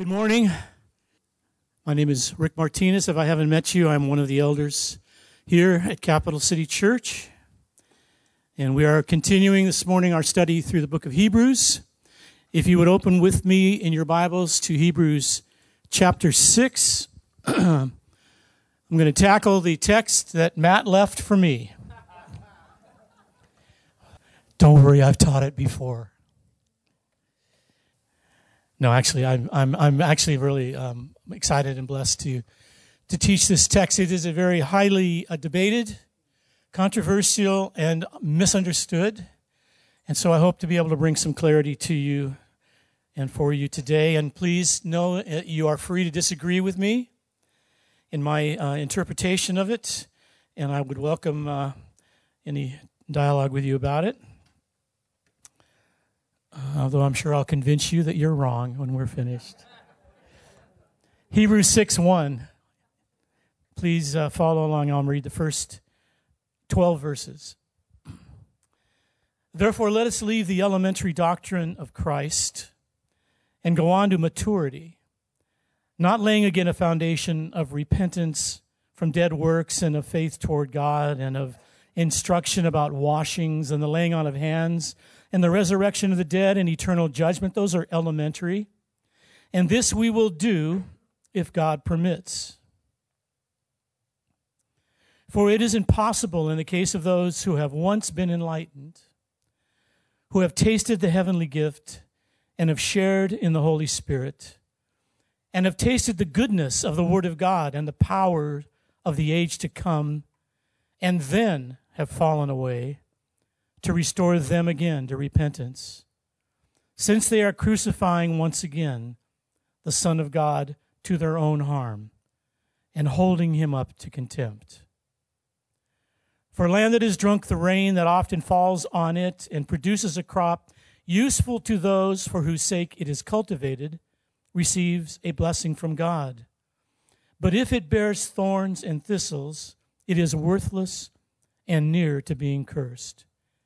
Good morning. My name is Rick Martinez. If I haven't met you, I'm one of the elders here at Capital City Church. And we are continuing this morning our study through the book of Hebrews. If you would open with me in your Bibles to Hebrews chapter 6, I'm going to tackle the text that Matt left for me. Don't worry, I've taught it before. No, actually, I'm, I'm, I'm actually really um, excited and blessed to, to teach this text. It is a very highly uh, debated, controversial, and misunderstood. And so I hope to be able to bring some clarity to you and for you today. And please know you are free to disagree with me in my uh, interpretation of it. And I would welcome uh, any dialogue with you about it. Uh, although I'm sure I'll convince you that you're wrong when we're finished. Hebrews 6 1. Please uh, follow along. I'll read the first 12 verses. Therefore, let us leave the elementary doctrine of Christ and go on to maturity, not laying again a foundation of repentance from dead works and of faith toward God and of instruction about washings and the laying on of hands and the resurrection of the dead and eternal judgment. Those are elementary. And this we will do if God permits. For it is impossible in the case of those who have once been enlightened, who have tasted the heavenly gift, and have shared in the Holy Spirit, and have tasted the goodness of the Word of God and the power of the age to come, and then have fallen away to restore them again to repentance, since they are crucifying once again the Son of God to their own harm and holding him up to contempt. For land that has drunk the rain that often falls on it and produces a crop useful to those for whose sake it is cultivated receives a blessing from God. But if it bears thorns and thistles, it is worthless and near to being cursed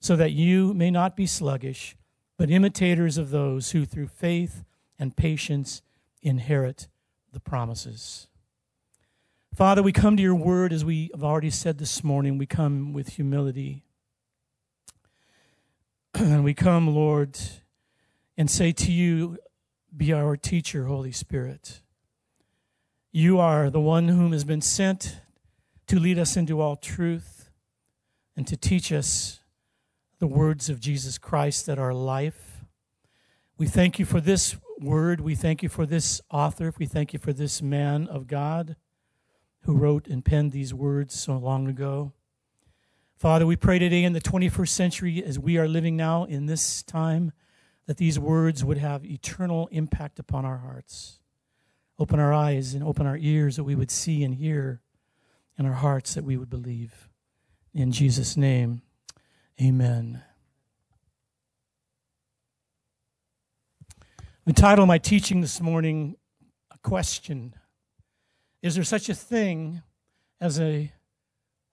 so that you may not be sluggish, but imitators of those who through faith and patience inherit the promises. Father, we come to your word as we have already said this morning. We come with humility. and we come, Lord, and say to you, Be our teacher, Holy Spirit. You are the one whom has been sent to lead us into all truth and to teach us the words of Jesus Christ that are life. We thank you for this word. We thank you for this author. We thank you for this man of God who wrote and penned these words so long ago. Father, we pray today in the 21st century as we are living now in this time that these words would have eternal impact upon our hearts. Open our eyes and open our ears that we would see and hear, and our hearts that we would believe. In Jesus' name. Amen. The title of my teaching this morning, A Question. Is there such a thing as a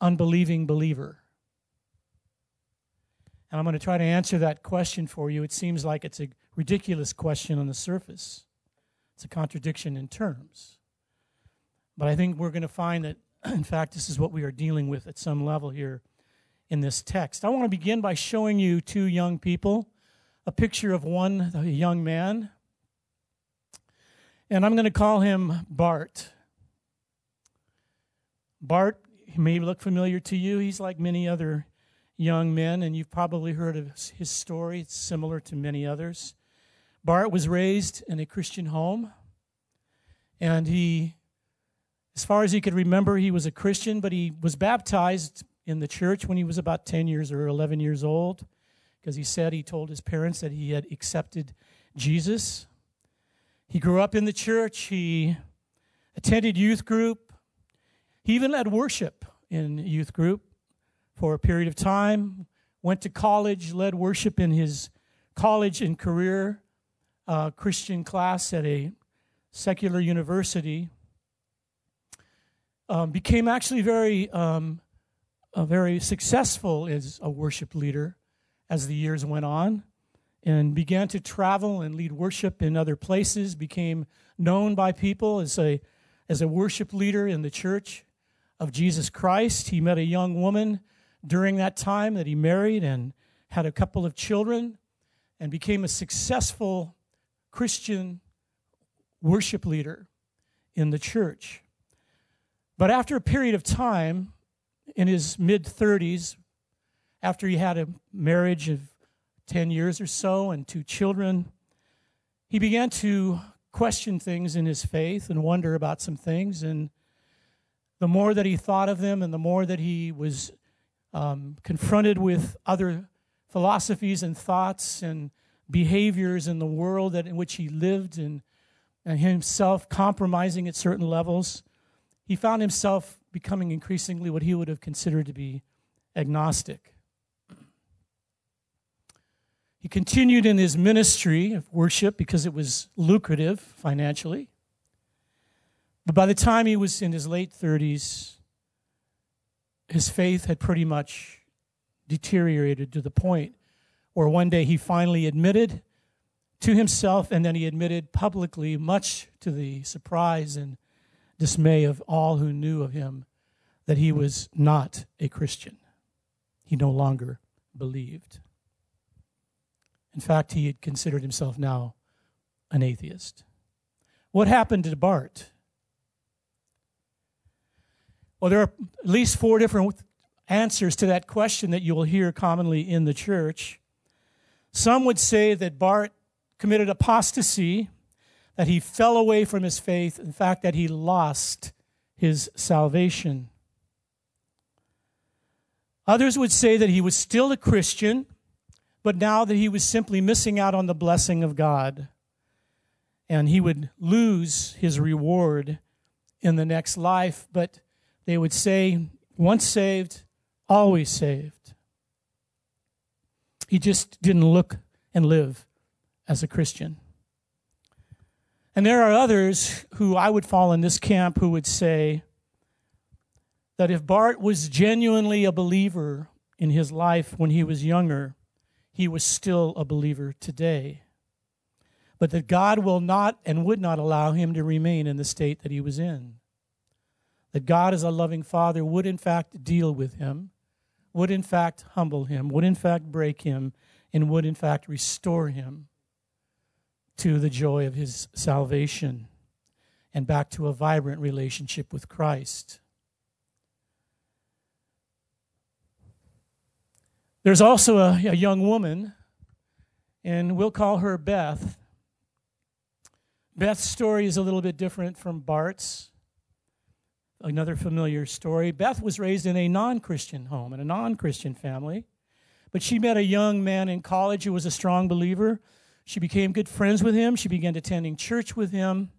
unbelieving believer? And I'm going to try to answer that question for you. It seems like it's a ridiculous question on the surface. It's a contradiction in terms. But I think we're going to find that, in fact, this is what we are dealing with at some level here in this text. I want to begin by showing you two young people, a picture of one young man, and I'm going to call him Bart. Bart may look familiar to you. He's like many other young men, and you've probably heard of his story. It's similar to many others. Bart was raised in a Christian home, and he, as far as he could remember, he was a Christian, but he was baptized in the church when he was about 10 years or 11 years old because he said he told his parents that he had accepted Jesus. He grew up in the church. He attended youth group. He even led worship in youth group for a period of time. Went to college, led worship in his college and career uh, Christian class at a secular university. Um, became actually very, um, very successful as a worship leader as the years went on and began to travel and lead worship in other places, became known by people as a, as a worship leader in the church of Jesus Christ. He met a young woman during that time that he married and had a couple of children and became a successful Christian worship leader in the church. But after a period of time, in his mid 30s, after he had a marriage of 10 years or so and two children, he began to question things in his faith and wonder about some things. And the more that he thought of them and the more that he was um, confronted with other philosophies and thoughts and behaviors in the world that in which he lived and, and himself compromising at certain levels, he found himself becoming increasingly what he would have considered to be agnostic. He continued in his ministry of worship because it was lucrative financially. But by the time he was in his late 30s, his faith had pretty much deteriorated to the point where one day he finally admitted to himself and then he admitted publicly, much to the surprise and dismay of all who knew of him, that he was not a Christian. He no longer believed. In fact, he had considered himself now an atheist. What happened to Bart? Well, there are at least four different answers to that question that you will hear commonly in the church. Some would say that Bart committed apostasy, that he fell away from his faith, in fact, that he lost his salvation. Others would say that he was still a Christian, but now that he was simply missing out on the blessing of God, and he would lose his reward in the next life. But they would say, once saved, always saved. He just didn't look and live as a Christian. And there are others who I would fall in this camp who would say that if Bart was genuinely a believer in his life when he was younger, he was still a believer today. But that God will not and would not allow him to remain in the state that he was in. That God, as a loving father, would in fact deal with him, would in fact humble him, would in fact break him, and would in fact restore him to the joy of his salvation and back to a vibrant relationship with Christ. There's also a, a young woman, and we'll call her Beth. Beth's story is a little bit different from Bart's. Another familiar story. Beth was raised in a non Christian home, in a non Christian family, but she met a young man in college who was a strong believer. She became good friends with him. She began attending church with him.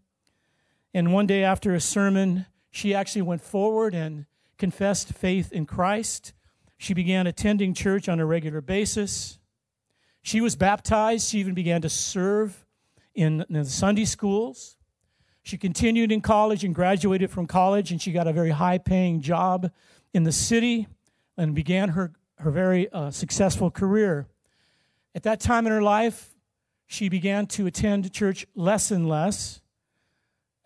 And one day after a sermon, she actually went forward and confessed faith in Christ. She began attending church on a regular basis. She was baptized. She even began to serve in, in the Sunday schools. She continued in college and graduated from college, and she got a very high paying job in the city and began her, her very uh, successful career. At that time in her life, she began to attend church less and less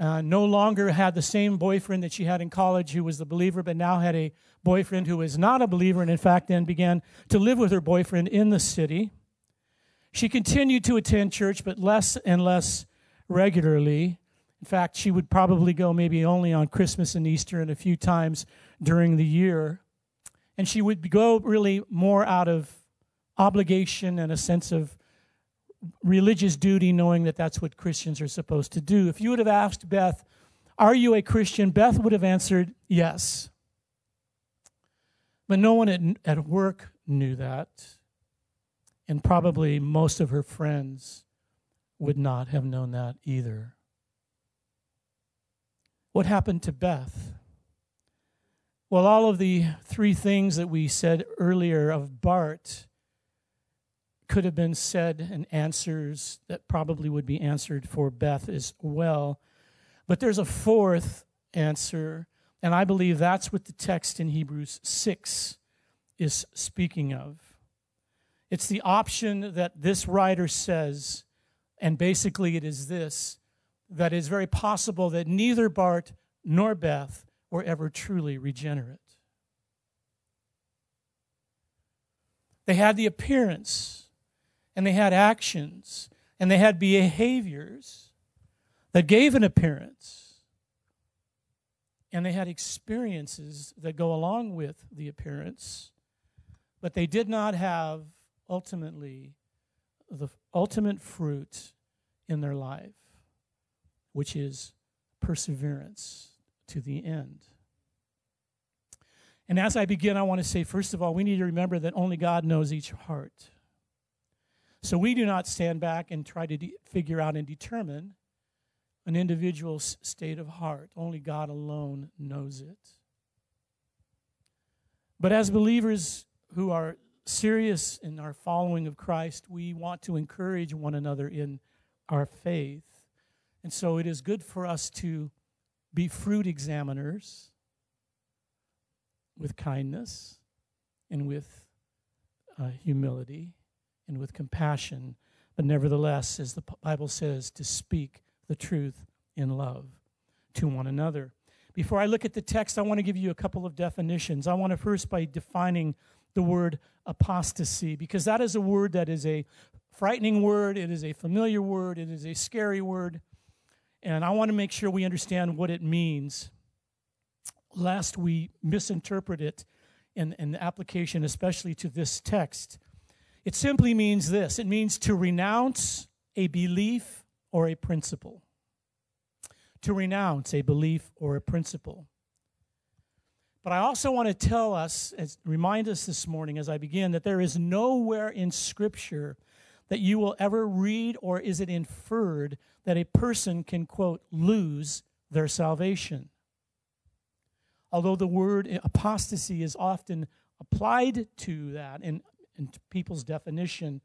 uh, no longer had the same boyfriend that she had in college who was a believer, but now had a boyfriend who was not a believer, and in fact, then began to live with her boyfriend in the city. She continued to attend church, but less and less regularly. In fact, she would probably go maybe only on Christmas and Easter and a few times during the year. And she would go really more out of obligation and a sense of religious duty, knowing that that's what Christians are supposed to do. If you would have asked Beth, Are you a Christian? Beth would have answered, Yes. But no one at, at work knew that. And probably most of her friends would not have known that either. What happened to Beth? Well, all of the three things that we said earlier of Bart could have been said and answers that probably would be answered for Beth as well. But there's a fourth answer, and I believe that's what the text in Hebrews 6 is speaking of. It's the option that this writer says, and basically it is this that it's very possible that neither Bart nor Beth were ever truly regenerate. They had the appearance, and they had actions, and they had behaviors that gave an appearance, and they had experiences that go along with the appearance, but they did not have ultimately the ultimate fruit in their life, which is perseverance to the end. And as I begin, I want to say, first of all, we need to remember that only God knows each heart. So we do not stand back and try to de- figure out and determine an individual's state of heart. Only God alone knows it. But as believers who are serious in our following of Christ, we want to encourage one another in our faith. And so it is good for us to be fruit examiners with kindness and with uh, humility and with compassion, but nevertheless, as the Bible says, to speak the truth in love to one another. Before I look at the text, I want to give you a couple of definitions. I want to first by defining the word apostasy because that is a word that is a frightening word, it is a familiar word, it is a scary word, and I want to make sure we understand what it means. Lest we misinterpret it in, in the application, especially to this text. It simply means this it means to renounce a belief or a principle. To renounce a belief or a principle. But I also want to tell us, as, remind us this morning as I begin, that there is nowhere in Scripture that you will ever read or is it inferred that a person can, quote, lose their salvation. Although the word apostasy is often applied to that in, in people's definition,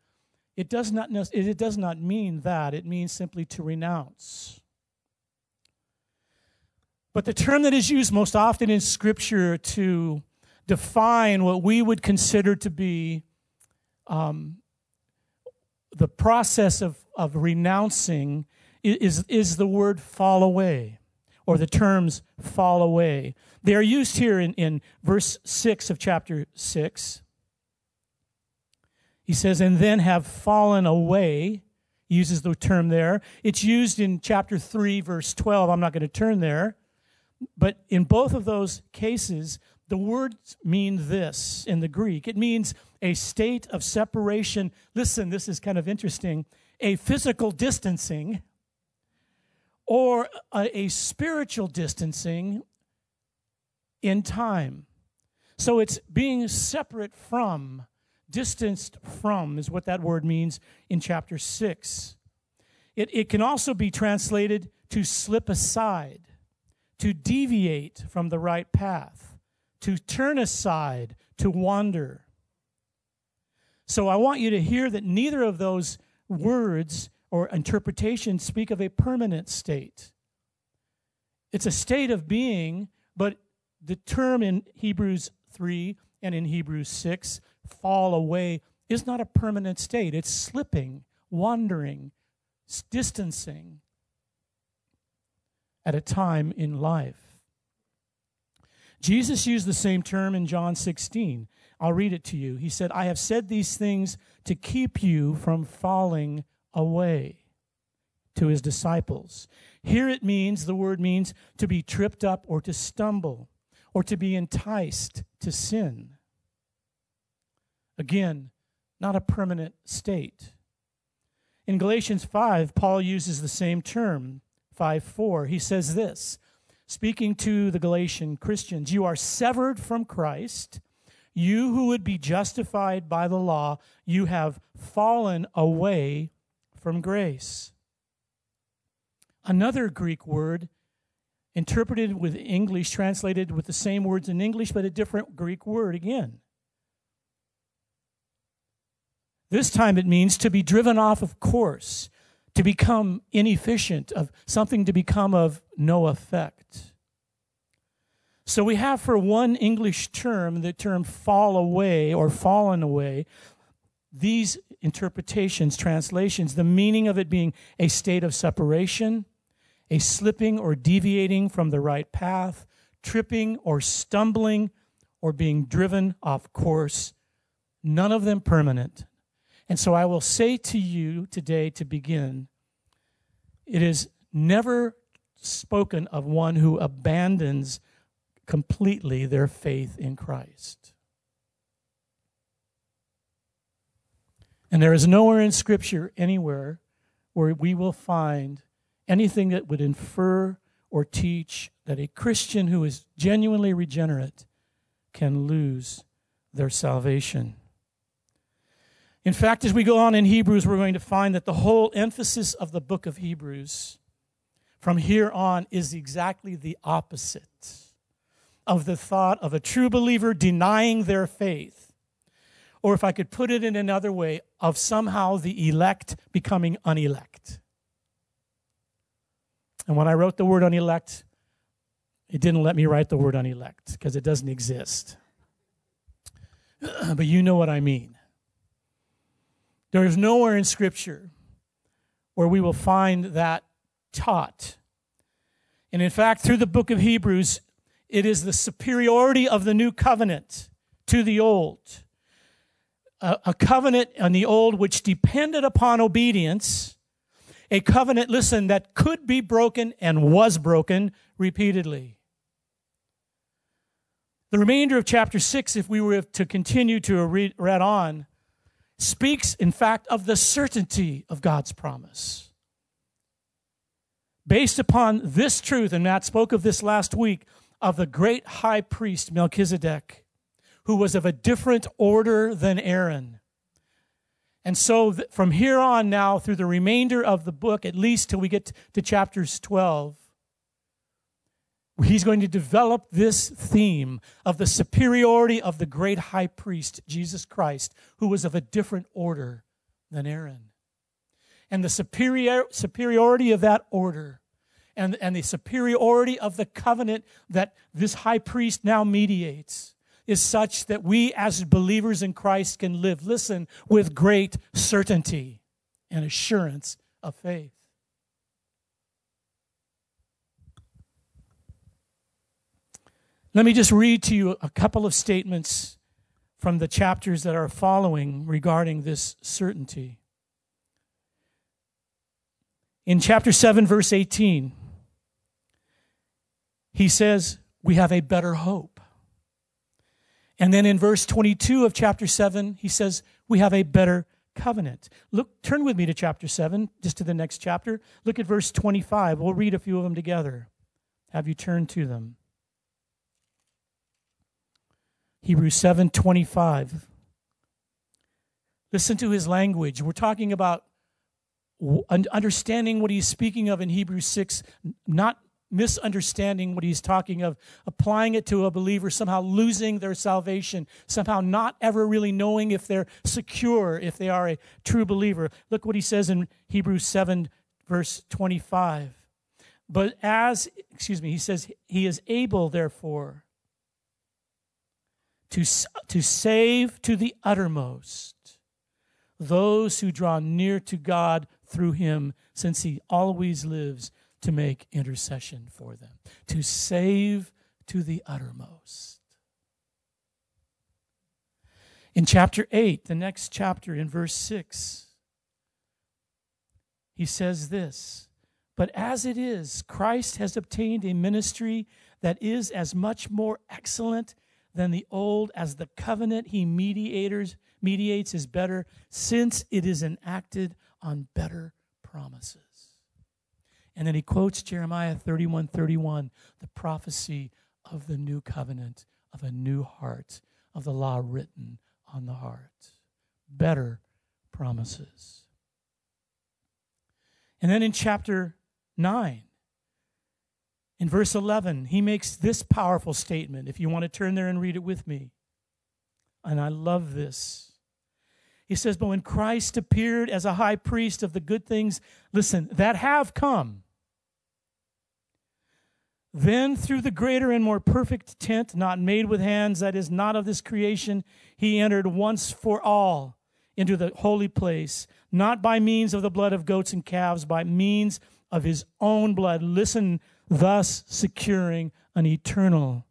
it does, not, it does not mean that. It means simply to renounce. But the term that is used most often in Scripture to define what we would consider to be um, the process of, of renouncing is, is the word fall away, or the terms fall away. They are used here in, in verse 6 of chapter 6. He says, and then have fallen away, uses the term there. It's used in chapter 3, verse 12. I'm not going to turn there. But in both of those cases, the words mean this in the Greek. It means a state of separation. Listen, this is kind of interesting. A physical distancing or a, a spiritual distancing in time. So it's being separate from, distanced from, is what that word means in chapter 6. It, it can also be translated to slip aside to deviate from the right path, to turn aside, to wander. So I want you to hear that neither of those words or interpretations speak of a permanent state. It's a state of being, but the term in Hebrews 3 and in Hebrews 6, fall away, is not a permanent state. It's slipping, wandering, distancing at a time in life. Jesus used the same term in John 16. I'll read it to you. He said, I have said these things to keep you from falling away to his disciples. Here it means, the word means to be tripped up or to stumble or to be enticed to sin. Again, not a permanent state. In Galatians 5, Paul uses the same term 5 4, he says this speaking to the Galatian Christians You are severed from Christ. You who would be justified by the law, you have fallen away from grace. Another Greek word interpreted with English, translated with the same words in English, but a different Greek word again. This time it means to be driven off of course, to become inefficient, of something to become of no effect. So we have for one English term the term fall away or fallen away. These interpretations, translations, the meaning of it being a state of separation, a slipping or deviating from the right path, tripping or stumbling, or being driven off course, none of them permanent. And so I will say to you today to begin it is never spoken of one who abandons completely their faith in Christ. And there is nowhere in Scripture, anywhere, where we will find anything that would infer or teach that a Christian who is genuinely regenerate can lose their salvation. In fact, as we go on in Hebrews, we're going to find that the whole emphasis of the book of Hebrews from here on is exactly the opposite of the thought of a true believer denying their faith. Or if I could put it in another way, of somehow the elect becoming unelect. And when I wrote the word unelect, it didn't let me write the word unelect because it doesn't exist. but you know what I mean. There is nowhere in Scripture where we will find that taught. And in fact, through the book of Hebrews, it is the superiority of the new covenant to the old. A, a covenant in the old which depended upon obedience a covenant, listen, that could be broken and was broken repeatedly. The remainder of chapter 6, if we were to continue to read, read on, speaks, in fact, of the certainty of God's promise. Based upon this truth, and Matt spoke of this last week, of the great high priest Melchizedek, who was of a different order than Aaron. And so from here on now, through the remainder of the book, at least till we get to chapters 12, he's going to develop this theme of the superiority of the great high priest, Jesus Christ, who was of a different order than Aaron. And the superior, superiority of that order and, and the superiority of the covenant that this high priest now mediates is such that we as believers in Christ can live, listen, with great certainty and assurance of faith. Let me just read to you a couple of statements from the chapters that are following regarding this certainty. In chapter 7, verse 18, he says, We have a better hope. And then in verse 22 of chapter 7, he says, We have a better covenant. Look, turn with me to chapter 7, just to the next chapter. Look at verse 25. We'll read a few of them together. Have you turned to them? Hebrews 7:25. Listen to his language. We're talking about understanding what he's speaking of in Hebrews 6, not misunderstanding what he's talking of, applying it to a believer, somehow losing their salvation, somehow not ever really knowing if they're secure, if they are a true believer. Look what he says in Hebrews 7, verse 25. But as, excuse me, he says, he is able, therefore, to, to save to the uttermost those who draw near to God through him, since he always lives to make intercession for them, to save to the uttermost. In chapter 8, the next chapter, in verse 6, he says this But as it is, Christ has obtained a ministry that is as much more excellent than the old as the covenant he mediators mediates is better since it is enacted on better promises and then he quotes Jeremiah 31 31, the prophecy of the new covenant, of a new heart, of the law written on the heart. Better promises. And then in chapter 9, In verse 11, he makes this powerful statement. If you want to turn there and read it with me. And I love this. He says, But when Christ appeared as a high priest of the good things, listen, that have come, then through the greater and more perfect tent, not made with hands, that is not of this creation, he entered once for all into the holy place, not by means of the blood of goats and calves, by means of his own blood. Listen, thus securing an eternal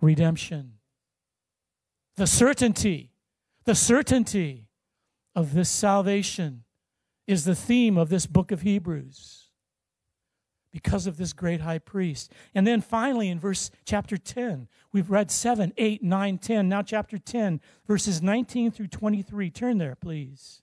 redemption. The certainty, the certainty of this salvation is the theme of this book of Hebrews because of this great high priest. And then finally in verse chapter 10, we've read 7, 8, 9, 10. Now chapter 10, verses 19 through 23. Turn there, please.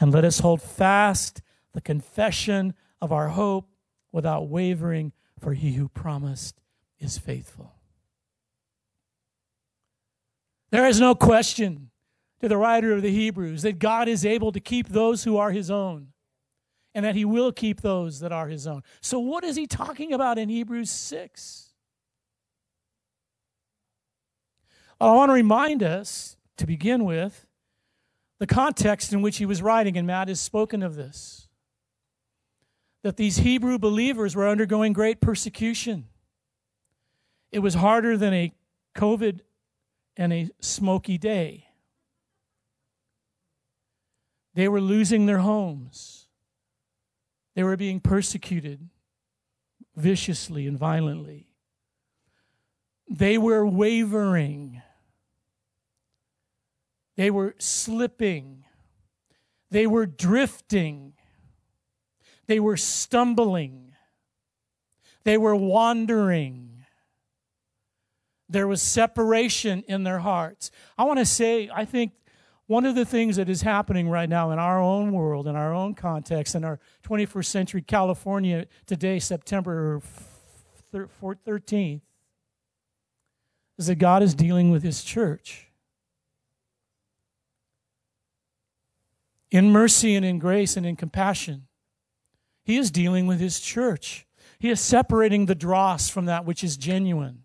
And let us hold fast the confession of our hope without wavering, for he who promised is faithful. There is no question to the writer of the Hebrews that God is able to keep those who are his own and that he will keep those that are his own. So, what is he talking about in Hebrews 6? I want to remind us, to begin with, the context in which he was writing, and Matt has spoken of this. That these Hebrew believers were undergoing great persecution. It was harder than a COVID and a smoky day. They were losing their homes. They were being persecuted viciously and violently. They were wavering. They were slipping. They were drifting. They were stumbling. They were wandering. There was separation in their hearts. I want to say, I think one of the things that is happening right now in our own world, in our own context, in our 21st century California today, September 13th, is that God is dealing with His church. In mercy and in grace and in compassion, He is dealing with His church. He is separating the dross from that which is genuine.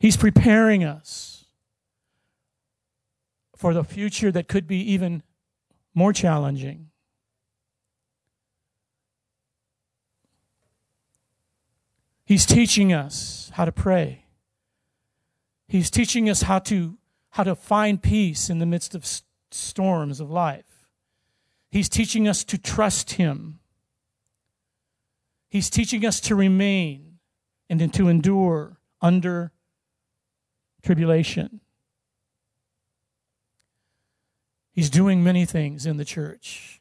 He's preparing us for the future that could be even more challenging. He's teaching us how to pray. He's teaching us how to how to find peace in the midst of storms of life. He's teaching us to trust him. He's teaching us to remain and then to endure under tribulation. He's doing many things in the church.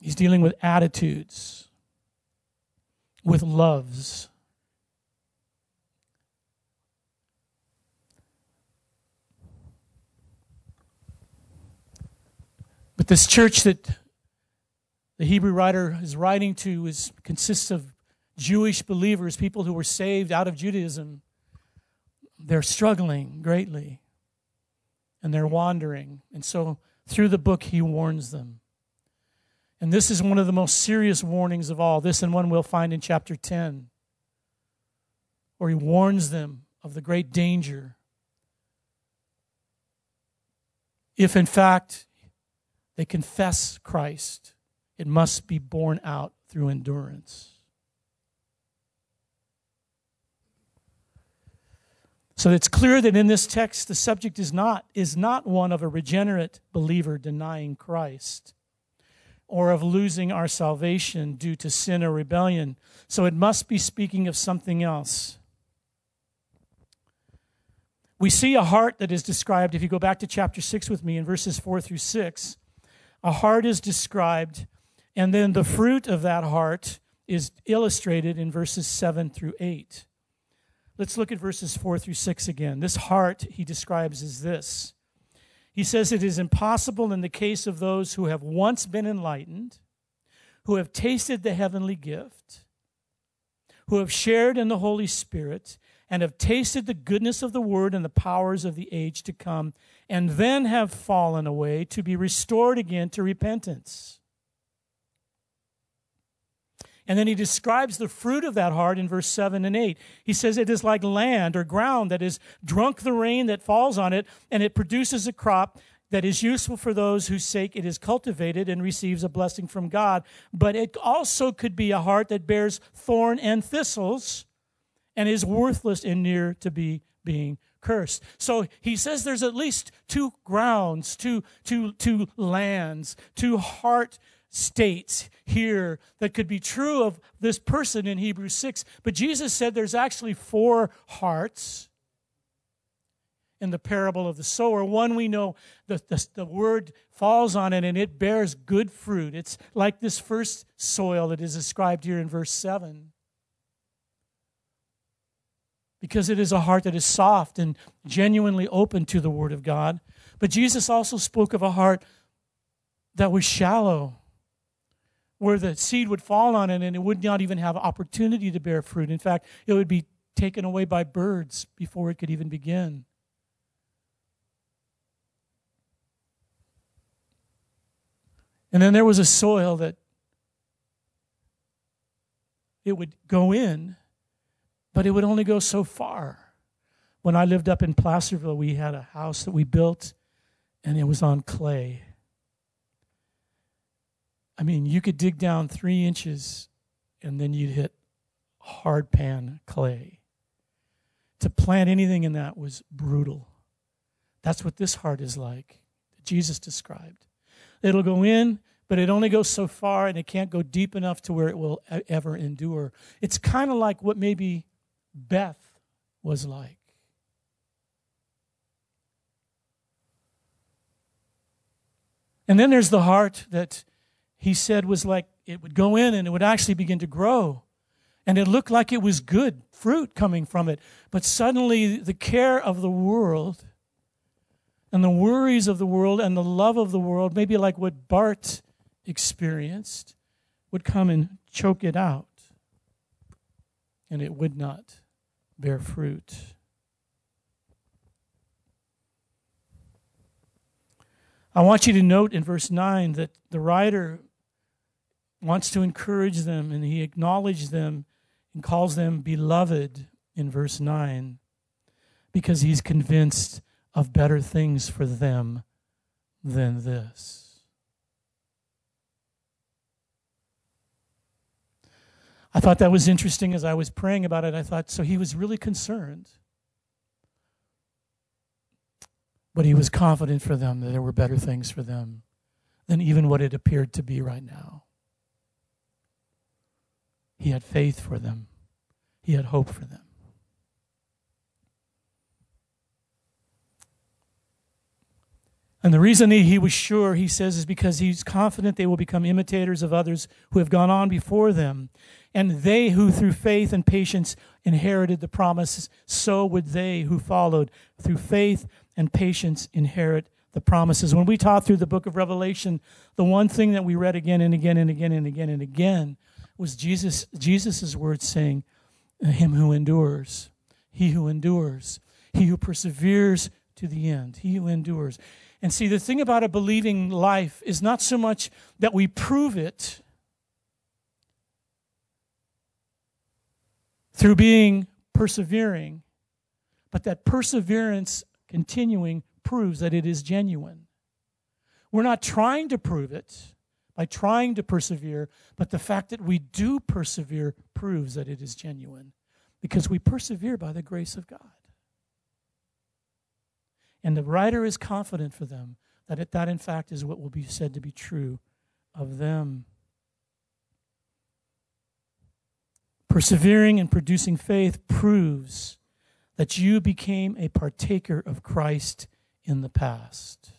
He's dealing with attitudes, with loves. This church that the Hebrew writer is writing to is, consists of Jewish believers, people who were saved out of Judaism they're struggling greatly and they're wandering. And so through the book, he warns them. And this is one of the most serious warnings of all. This and one we'll find in chapter 10, where he warns them of the great danger. If in fact they confess Christ, it must be borne out through endurance. So it's clear that in this text the subject is not is not one of a regenerate believer denying Christ or of losing our salvation due to sin or rebellion. So it must be speaking of something else. We see a heart that is described if you go back to chapter 6 with me in verses 4 through 6, A heart is described, and then the fruit of that heart is illustrated in verses 7 through 8. Let's look at verses 4 through 6 again. This heart he describes as this. He says it is impossible in the case of those who have once been enlightened, who have tasted the heavenly gift, who have shared in the Holy Spirit, and have tasted the goodness of the word and the powers of the age to come, and then have fallen away to be restored again to repentance. And then he describes the fruit of that heart in verse 7 and 8. He says it is like land or ground that has drunk the rain that falls on it, and it produces a crop that is useful for those whose sake it is cultivated and receives a blessing from God. But it also could be a heart that bears thorn and thistles and is worthless and near to be being cursed. So he says there's at least two grounds, two, two, two lands, two heart states here that could be true of this person in Hebrews 6. But Jesus said there's actually four hearts in the parable of the sower. One we know the, the, the, word falls on it and it bears good fruit. It's like this first soil that is described here in verse 7 because it is a heart that is soft and genuinely open to the Word of God. But Jesus also spoke of a heart that was shallow, where the seed would fall on it and it would not even have opportunity to bear fruit. In fact, it would be taken away by birds before it could even begin. And then there was a soil that it would go in but it would only go so far. When I lived up in Placerville, we had a house that we built, and it was on clay. I mean, you could dig down three inches, and then you'd hit hard pan clay. To plant anything in that was brutal. That's what this heart is like, Jesus described. It'll go in, but it only goes so far, and it can't go deep enough to where it will ever endure. It's kind of like what maybe Beth was like. And then there's the heart that he said was like it would go in and it would actually begin to grow. And it looked like it was good fruit coming from it. But suddenly, the care of the world and the worries of the world and the love of the world, maybe like what Bart experienced, would come and choke it out. And it would not bear fruit. I want you to note in verse 9 that the writer wants to encourage them and he acknowledges them and calls them beloved in verse 9 because he's convinced of better things for them than this. I thought that was interesting as I was praying about it. I thought, so he was really concerned. But he was confident for them that there were better things for them than even what it appeared to be right now. He had faith for them, he had hope for them. And the reason he was sure, he says, is because he's confident they will become imitators of others who have gone on before them. And they who through faith and patience inherited the promises, so would they who followed through faith and patience inherit the promises. When we taught through the book of Revelation, the one thing that we read again and again and again and again and again was Jesus Jesus's words saying, Him who endures, he who endures, he who perseveres to the end, he who endures. And see, the thing about a believing life is not so much that we prove it through being persevering, but that perseverance continuing proves that it is genuine. We're not trying to prove it by trying to persevere, but the fact that we do persevere proves that it is genuine because we persevere by the grace of God. And the writer is confident for them that it, that, in fact, is what will be said to be true of them. Persevering and producing faith proves that you became a partaker of Christ in the past.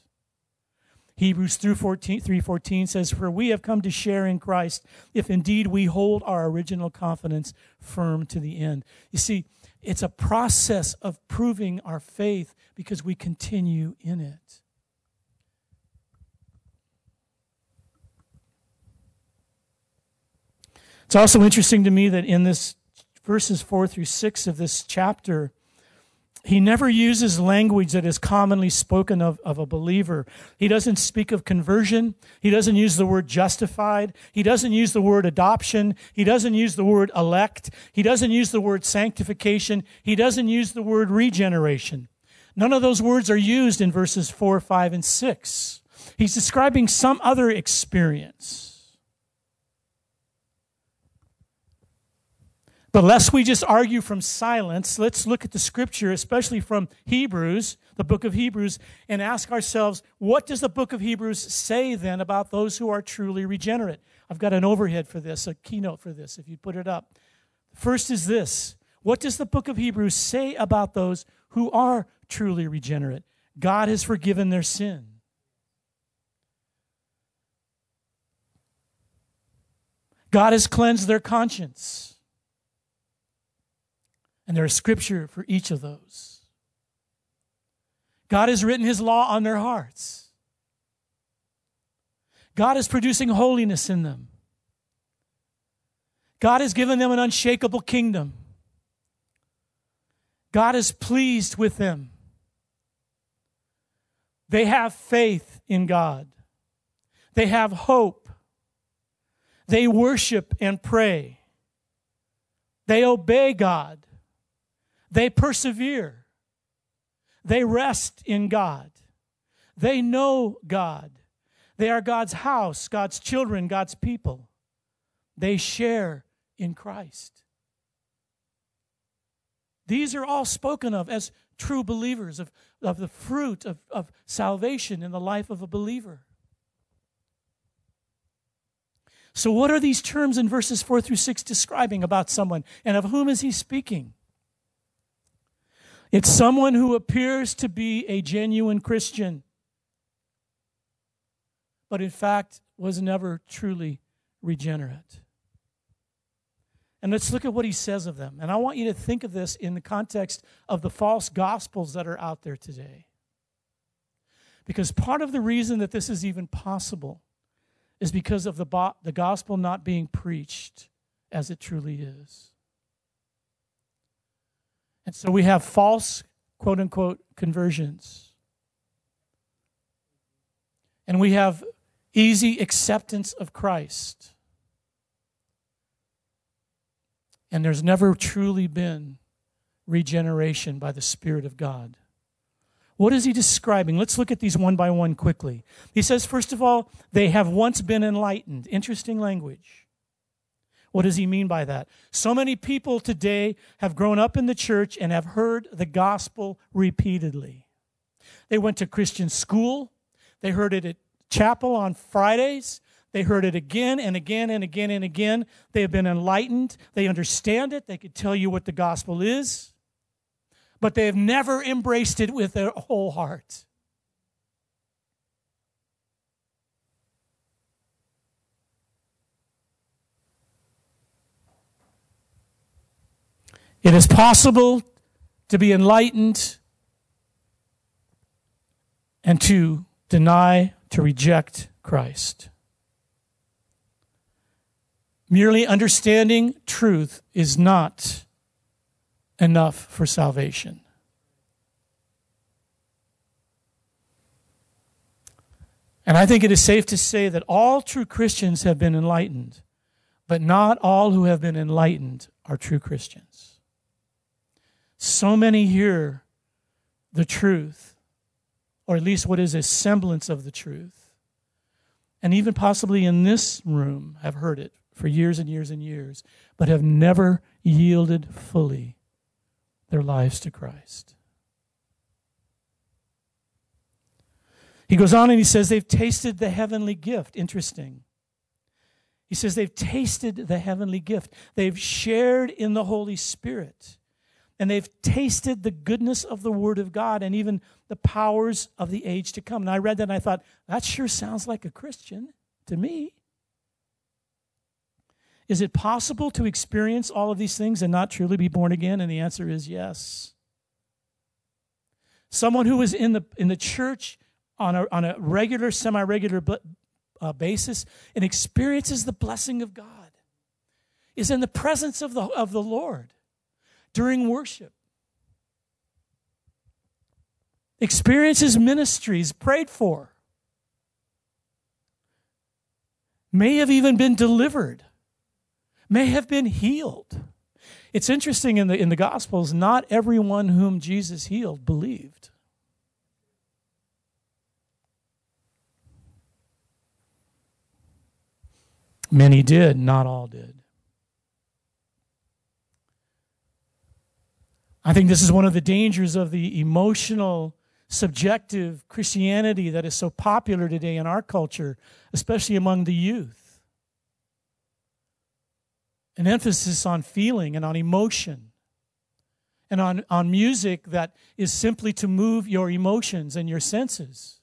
Hebrews 3.14 says, For we have come to share in Christ, if indeed we hold our original confidence firm to the end. You see, it's a process of proving our faith because we continue in it. It's also interesting to me that in this verses 4 through 6 of this chapter, he never uses language that is commonly spoken of, of a believer. He doesn't speak of conversion. He doesn't use the word justified. He doesn't use the word adoption. He doesn't use the word elect. He doesn't use the word sanctification. He doesn't use the word regeneration. None of those words are used in verses 4, 5, and 6. He's describing some other experience. But lest we just argue from silence, let's look at the scripture, especially from Hebrews, the book of Hebrews, and ask ourselves, what does the book of Hebrews say then about those who are truly regenerate? I've got an overhead for this, a keynote for this, if you put it up. First is this What does the book of Hebrews say about those who are truly regenerate? God has forgiven their sin. God has cleansed their conscience. And there is scripture for each of those. God has written his law on their hearts. God is producing holiness in them. God has given them an unshakable kingdom. God is pleased with them. They have faith in God. They have hope. They worship and pray. They obey God. They persevere. They rest in God. They know God. They are God's house, God's children, God's people. They share in Christ. These are all spoken of as true believers, of, of the fruit of, of salvation in the life of a believer. So, what are these terms in verses 4 through 6 describing about someone, and of whom is he speaking? It's someone who appears to be a genuine Christian, but in fact was never truly regenerate. And let's look at what he says of them. And I want you to think of this in the context of the false gospels that are out there today. Because part of the reason that this is even possible is because of the, bo- the gospel not being preached as it truly is. And so we have false, quote unquote, conversions. And we have easy acceptance of Christ. And there's never truly been regeneration by the Spirit of God. What is he describing? Let's look at these one by one quickly. He says, first of all, they have once been enlightened. Interesting language. What does he mean by that? So many people today have grown up in the church and have heard the gospel repeatedly. They went to Christian school, they heard it at chapel on Fridays, they heard it again and again and again and again. They have been enlightened, they understand it, they could tell you what the gospel is, but they have never embraced it with their whole heart. It is possible to be enlightened and to deny, to reject Christ. Merely understanding truth is not enough for salvation. And I think it is safe to say that all true Christians have been enlightened, but not all who have been enlightened are true Christians. So many hear the truth, or at least what is a semblance of the truth, and even possibly in this room have heard it for years and years and years, but have never yielded fully their lives to Christ. He goes on and he says they've tasted the heavenly gift. Interesting. He says they've tasted the heavenly gift. They've shared in the Holy Spirit. And they've tasted the goodness of the Word of God and even the powers of the age to come. And I read that and I thought, that sure sounds like a Christian to me. Is it possible to experience all of these things and not truly be born again? And the answer is yes. Someone who is in the, in the church on a, on a regular, semi regular uh, basis and experiences the blessing of God is in the presence of the, of the Lord during worship. Experiences ministries prayed for. May have even been delivered, may have been healed. It's interesting in the, in the Gospels, not everyone whom Jesus healed believed. Many did, not all did. I think this is one of the dangers of the emotional, subjective Christianity that is so popular today in our culture, especially among the youth. An emphasis on feeling and on emotion and on, on music that is simply to move your emotions and your senses,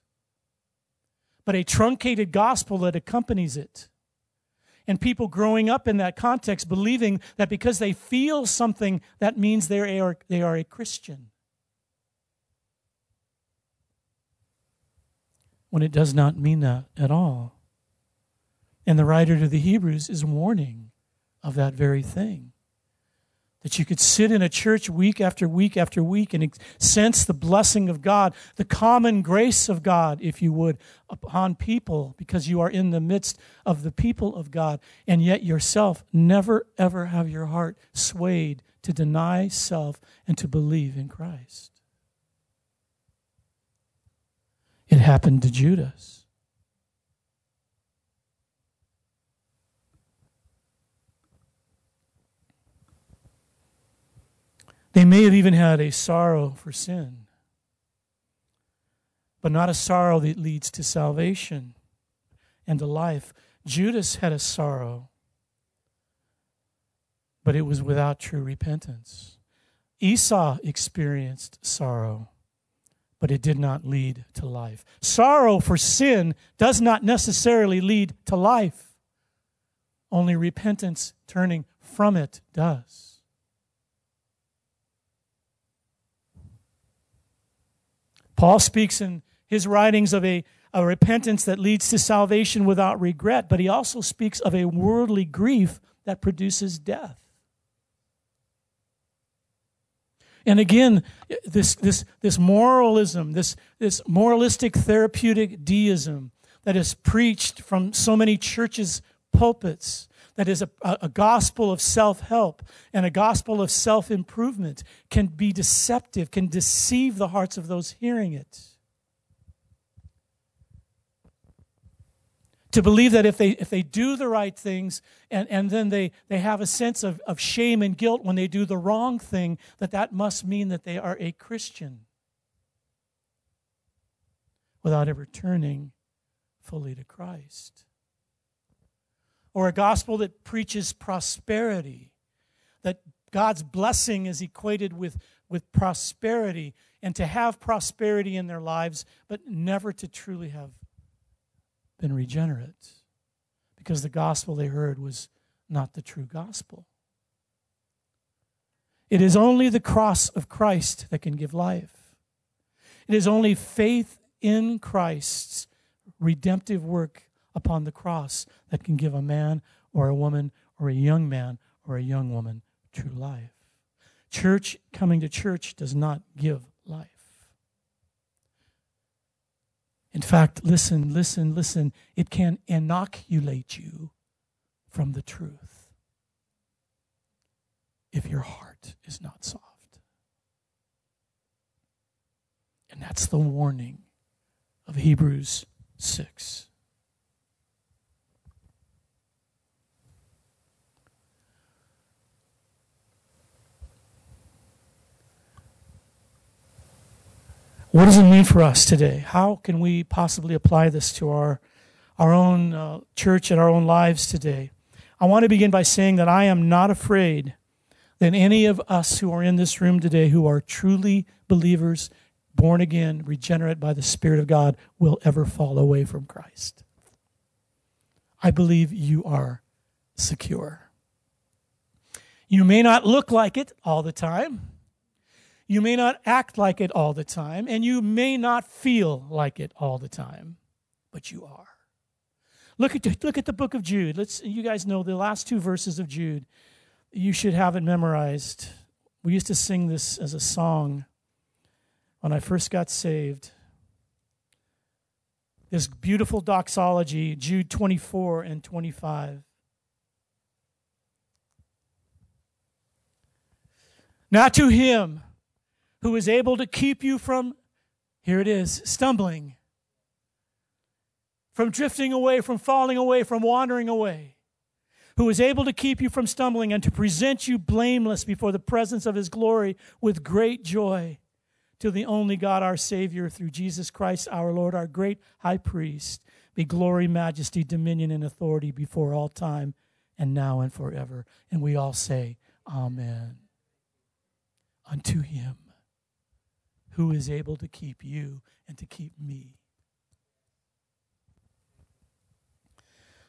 but a truncated gospel that accompanies it and people growing up in that context believing that because they feel something, that means they are, they are a Christian. When it does not mean that at all. And the writer to the Hebrews is warning of that very thing. That you could sit in a church week after week after week and sense the blessing of God, the common grace of God, if you would, upon people because you are in the midst of the people of God, and yet yourself never ever have your heart swayed to deny self and to believe in Christ. It happened to Judas. They may have even had a sorrow for sin, but not a sorrow that leads to salvation and to life. Judas had a sorrow, but it was without true repentance. Esau experienced sorrow, but it did not lead to life. Sorrow for sin does not necessarily lead to life, only repentance turning from it does. Paul speaks in his writings of a, a repentance that leads to salvation without regret, but he also speaks of a worldly grief that produces death. And again, this, this, this moralism, this, this moralistic therapeutic deism that is preached from so many churches' pulpits, that is a, a gospel of self help and a gospel of self improvement can be deceptive, can deceive the hearts of those hearing it. To believe that if they, if they do the right things and, and then they, they have a sense of, of shame and guilt when they do the wrong thing, that that must mean that they are a Christian without ever turning fully to Christ or a gospel that preaches prosperity, that God's blessing is equated with, with prosperity, and to have prosperity in their lives, but never to truly have been regenerate because the gospel they heard was not the true gospel. It is only the cross of Christ that can give life. It is only faith in Christ's redemptive work upon the cross that can give a man or a woman or a young man or a young woman true life. Church, coming to church, does not give life. In fact, listen, listen, listen, it can inoculate you from the truth if your heart is not soft. And that's the warning of Hebrews 6. What does it mean for us today? How can we possibly apply this to our, our own uh, church and our own lives today? I want to begin by saying that I am not afraid that any of us who are in this room today who are truly believers, born again, regenerate by the Spirit of God, will ever fall away from Christ. I believe you are secure. You may not look like it all the time. You may not act like it all the time, and you may not feel like it all the time, but you are. Look at the, look at the book of Jude. Let's you guys know the last two verses of Jude. You should have it memorized. We used to sing this as a song when I first got saved. This beautiful doxology, Jude 24 and 25. Not to him who is able to keep you from, here it is, stumbling from drifting away, from falling away, from wandering away, who is able to keep you from stumbling and to present you blameless before the presence of his glory with great joy to the only God our Savior through Jesus Christ our Lord, our great high priest, be glory, majesty, dominion, and authority before all time and now and forever. And we all say, Amen. Unto him who is able to keep you and to keep me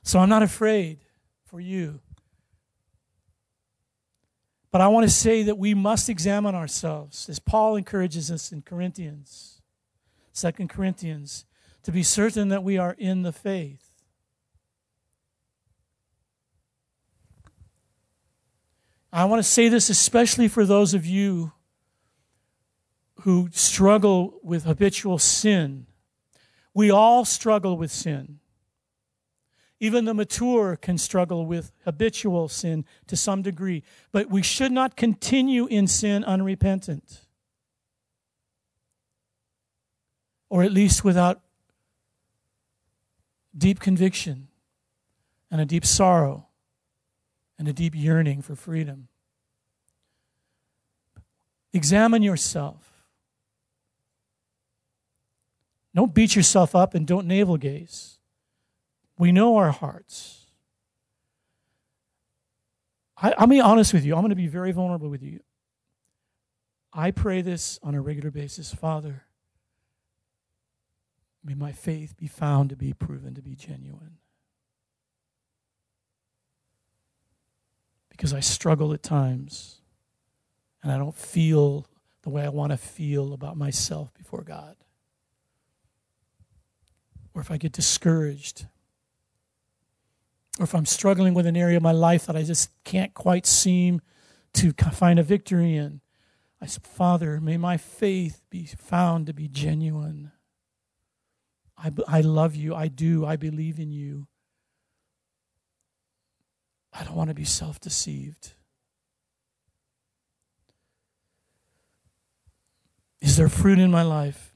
So I'm not afraid for you. But I want to say that we must examine ourselves, as Paul encourages us in Corinthians, Second Corinthians, to be certain that we are in the faith. I want to say this especially for those of you who struggle with habitual sin. We all struggle with sin. Even the mature can struggle with habitual sin to some degree. But we should not continue in sin unrepentant. Or at least without deep conviction and a deep sorrow and a deep yearning for freedom. Examine yourself. Don't beat yourself up and don't navel gaze. We know our hearts. I, I'll be honest with you. I'm going to be very vulnerable with you. I pray this on a regular basis. Father, may my faith be found to be proven to be genuine. Because I struggle at times and I don't feel the way I want to feel about myself before God. Or if I get discouraged or if I'm struggling with an area of my life that I just can't quite seem to find a victory in, I said, Father, may my faith be found to be genuine. I, I love you. I do. I believe in you. I don't want to be self deceived. Is there fruit in my life?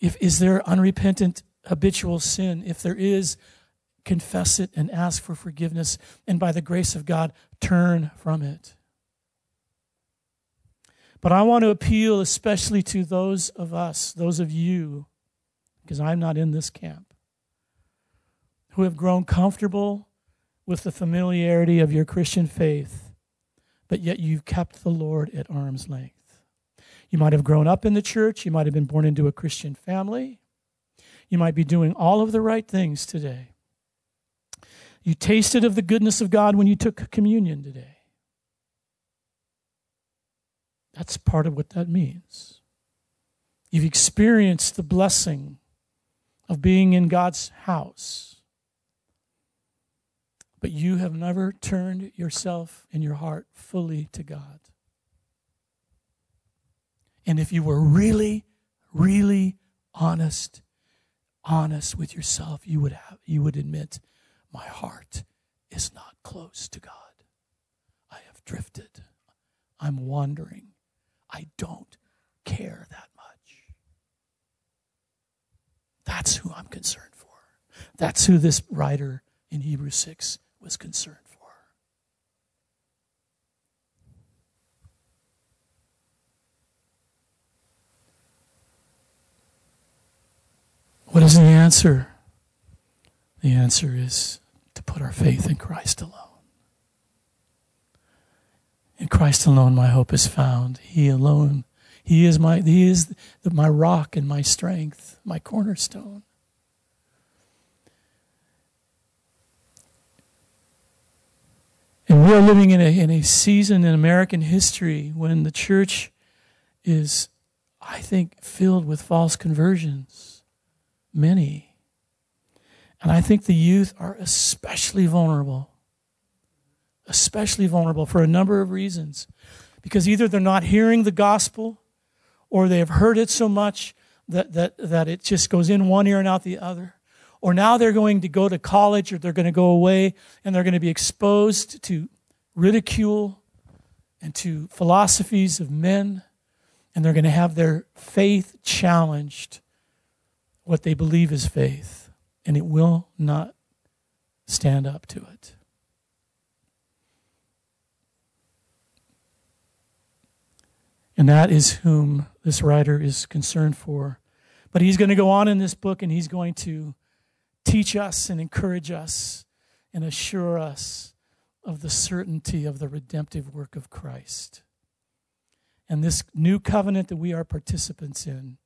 If, is there unrepentant habitual sin? If there is, confess it and ask for forgiveness, and by the grace of God, turn from it. But I want to appeal especially to those of us, those of you, because I'm not in this camp, who have grown comfortable with the familiarity of your Christian faith, but yet you've kept the Lord at arm's length. You might have grown up in the church, you might have been born into a Christian family, you might be doing all of the right things today. You tasted of the goodness of God when you took communion today. That's part of what that means. You've experienced the blessing of being in God's house. But you have never turned yourself and your heart fully to God. And if you were really, really honest, honest with yourself, you would have you would admit my heart is not close to God. I have drifted. I'm wandering. I don't care that much. That's who I'm concerned for. That's who this writer in Hebrews 6 was concerned for. What is the answer? The answer is to put our faith in Christ alone. In Christ alone my hope is found. He alone. He is my he is my rock and my strength, my cornerstone. And we are living in a, in a season in American history when the church is, I think, filled with false conversions. Many. And I think the youth are especially vulnerable. Especially vulnerable for a number of reasons. Because either they're not hearing the gospel or they have heard it so much that, that, that it just goes in one ear and out the other or now they're going to go to college or they're going to go away and they're going to be exposed to ridicule and to philosophies of men and they're going to have their faith challenged what they believe is faith and it will not stand up to it. And that is whom this writer is concerned for. But he's going to go on in this book and he's going to teach us and encourage us and assure us of the certainty of the redemptive work of Christ. And this new covenant that we are participants in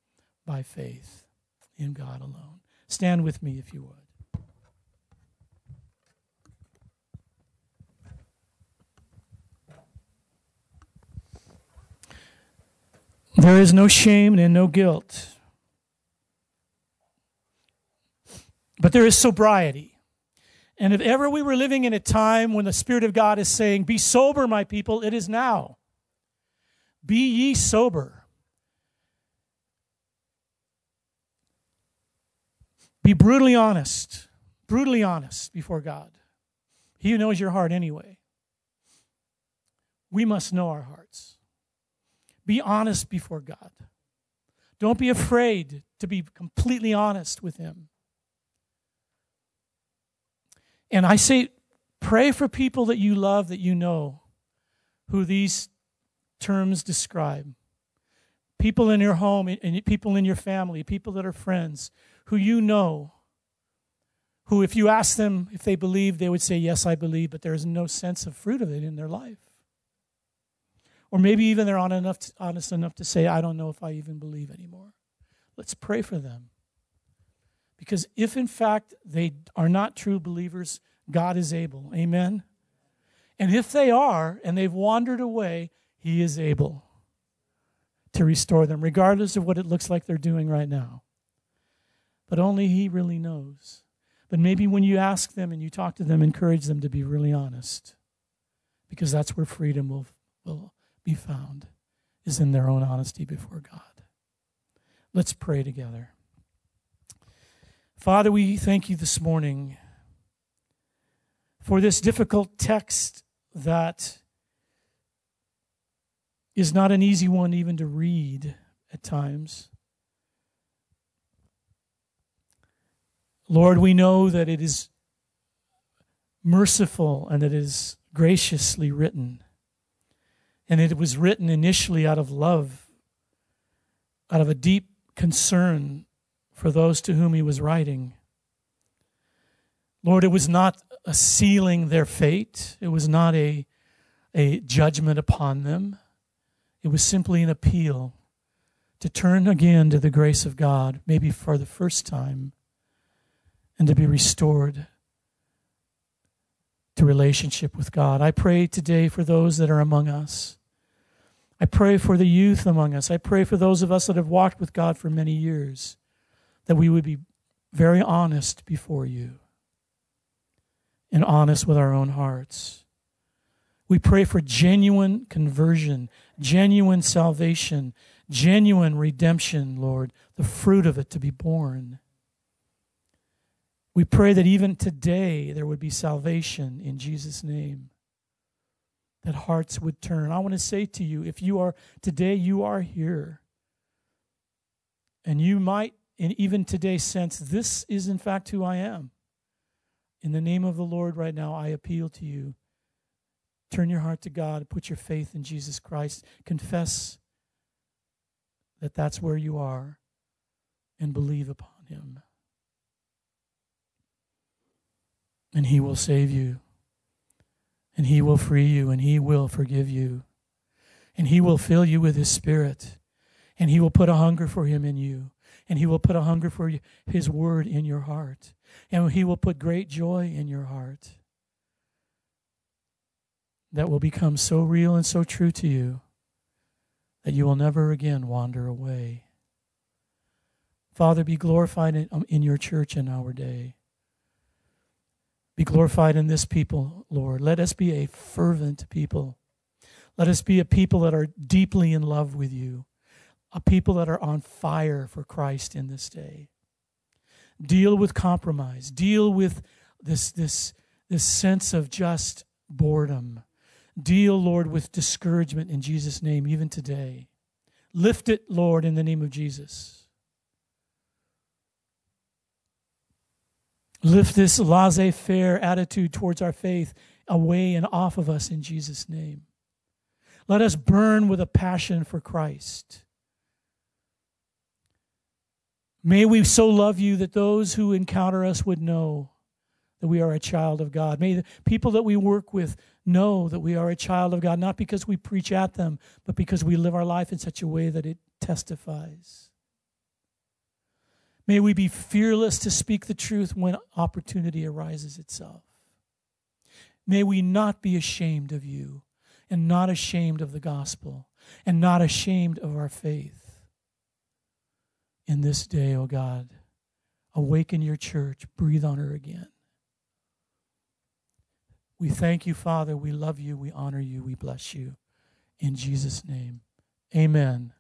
by faith in God alone. Stand with me if you would. There is no shame and no guilt But there is sobriety. And if ever we were living in a time when the Spirit of God is saying, Be sober, my people, it is now. Be ye sober. Be brutally honest, brutally honest before God. He knows your heart anyway. We must know our hearts. Be honest before God. Don't be afraid to be completely honest with Him. And I say, pray for people that you love, that you know, who these terms describe. People in your home, and people in your family, people that are friends, who you know, who, if you ask them if they believe, they would say, Yes, I believe, but there is no sense of fruit of it in their life. Or maybe even they're honest enough to, say, I don't know if I even believe anymore. Let's pray for them. Because if in fact they are not true believers, God is able. Amen. And if they are and they've wandered away, He is able to restore them, regardless of what it looks like they're doing right now. But only He really knows. But maybe when you ask them and you talk to them, encourage them to be really honest. Because that's where freedom will, will be found, is in their own honesty before God. Let's pray together. Father, we thank you this morning for this difficult text that is not an easy one even to read at times. Lord, we know that it is merciful and it is graciously written. And it was written initially out of love, out of a deep concern for those to whom he was writing. Lord, it was not a sealing their fate, it was not a, a judgment upon them. It was simply an appeal to turn again to the grace of God, maybe for the first time, and to be restored to relationship with God. I pray today for those that are among us. I pray for the youth among us. I pray for those of us that have walked with God for many years that we would be very honest before you and honest with our own hearts. We pray for genuine conversion, genuine salvation, genuine redemption, Lord, the fruit of it to be born. We pray that even today there would be salvation in Jesus' name, that hearts would turn. I want to say to you if you are today, you are here, and you might and even today sense this is in fact who I am. In the name of the Lord, right now, I appeal to you. Turn your heart to God, put your faith in Jesus Christ, confess that that's where you are, and believe upon Him. And He will save you, And He will free you and He will forgive you. And He will fill you with His Spirit. And He will put a hunger for Him in you. And He will put a hunger for His Word in your heart. And He will put great joy in your heart that will become so real and so true to you that you will never again wander away. Father, be glorified in, um, in your church in our day. Be glorified in this people, Lord. Let us be a fervent people. Let us be a people that are deeply in love with you, a people that are on fire for Christ in this day. Deal with compromise. Deal with this, this, this sense of just boredom. Deal, Lord, with discouragement in Jesus' name, even today. Lift it, Lord, in the name of Jesus. Lift this laissez faire attitude towards our faith away and off of us in Jesus' name. Let us burn with a passion for Christ. May we so love you that those who encounter us would know that we are a child of God. May the people that we work with know that we are a child of God, not because we preach at them, but because we live our life in such a way that it testifies. May we be fearless to speak the truth when opportunity arises itself. May we not be ashamed of you and not ashamed of the gospel and not ashamed of our faith. In this day, O oh God, awaken your church, breathe on her again. We thank you, Father. We love you. We honor you. We bless you. In Jesus' name, amen.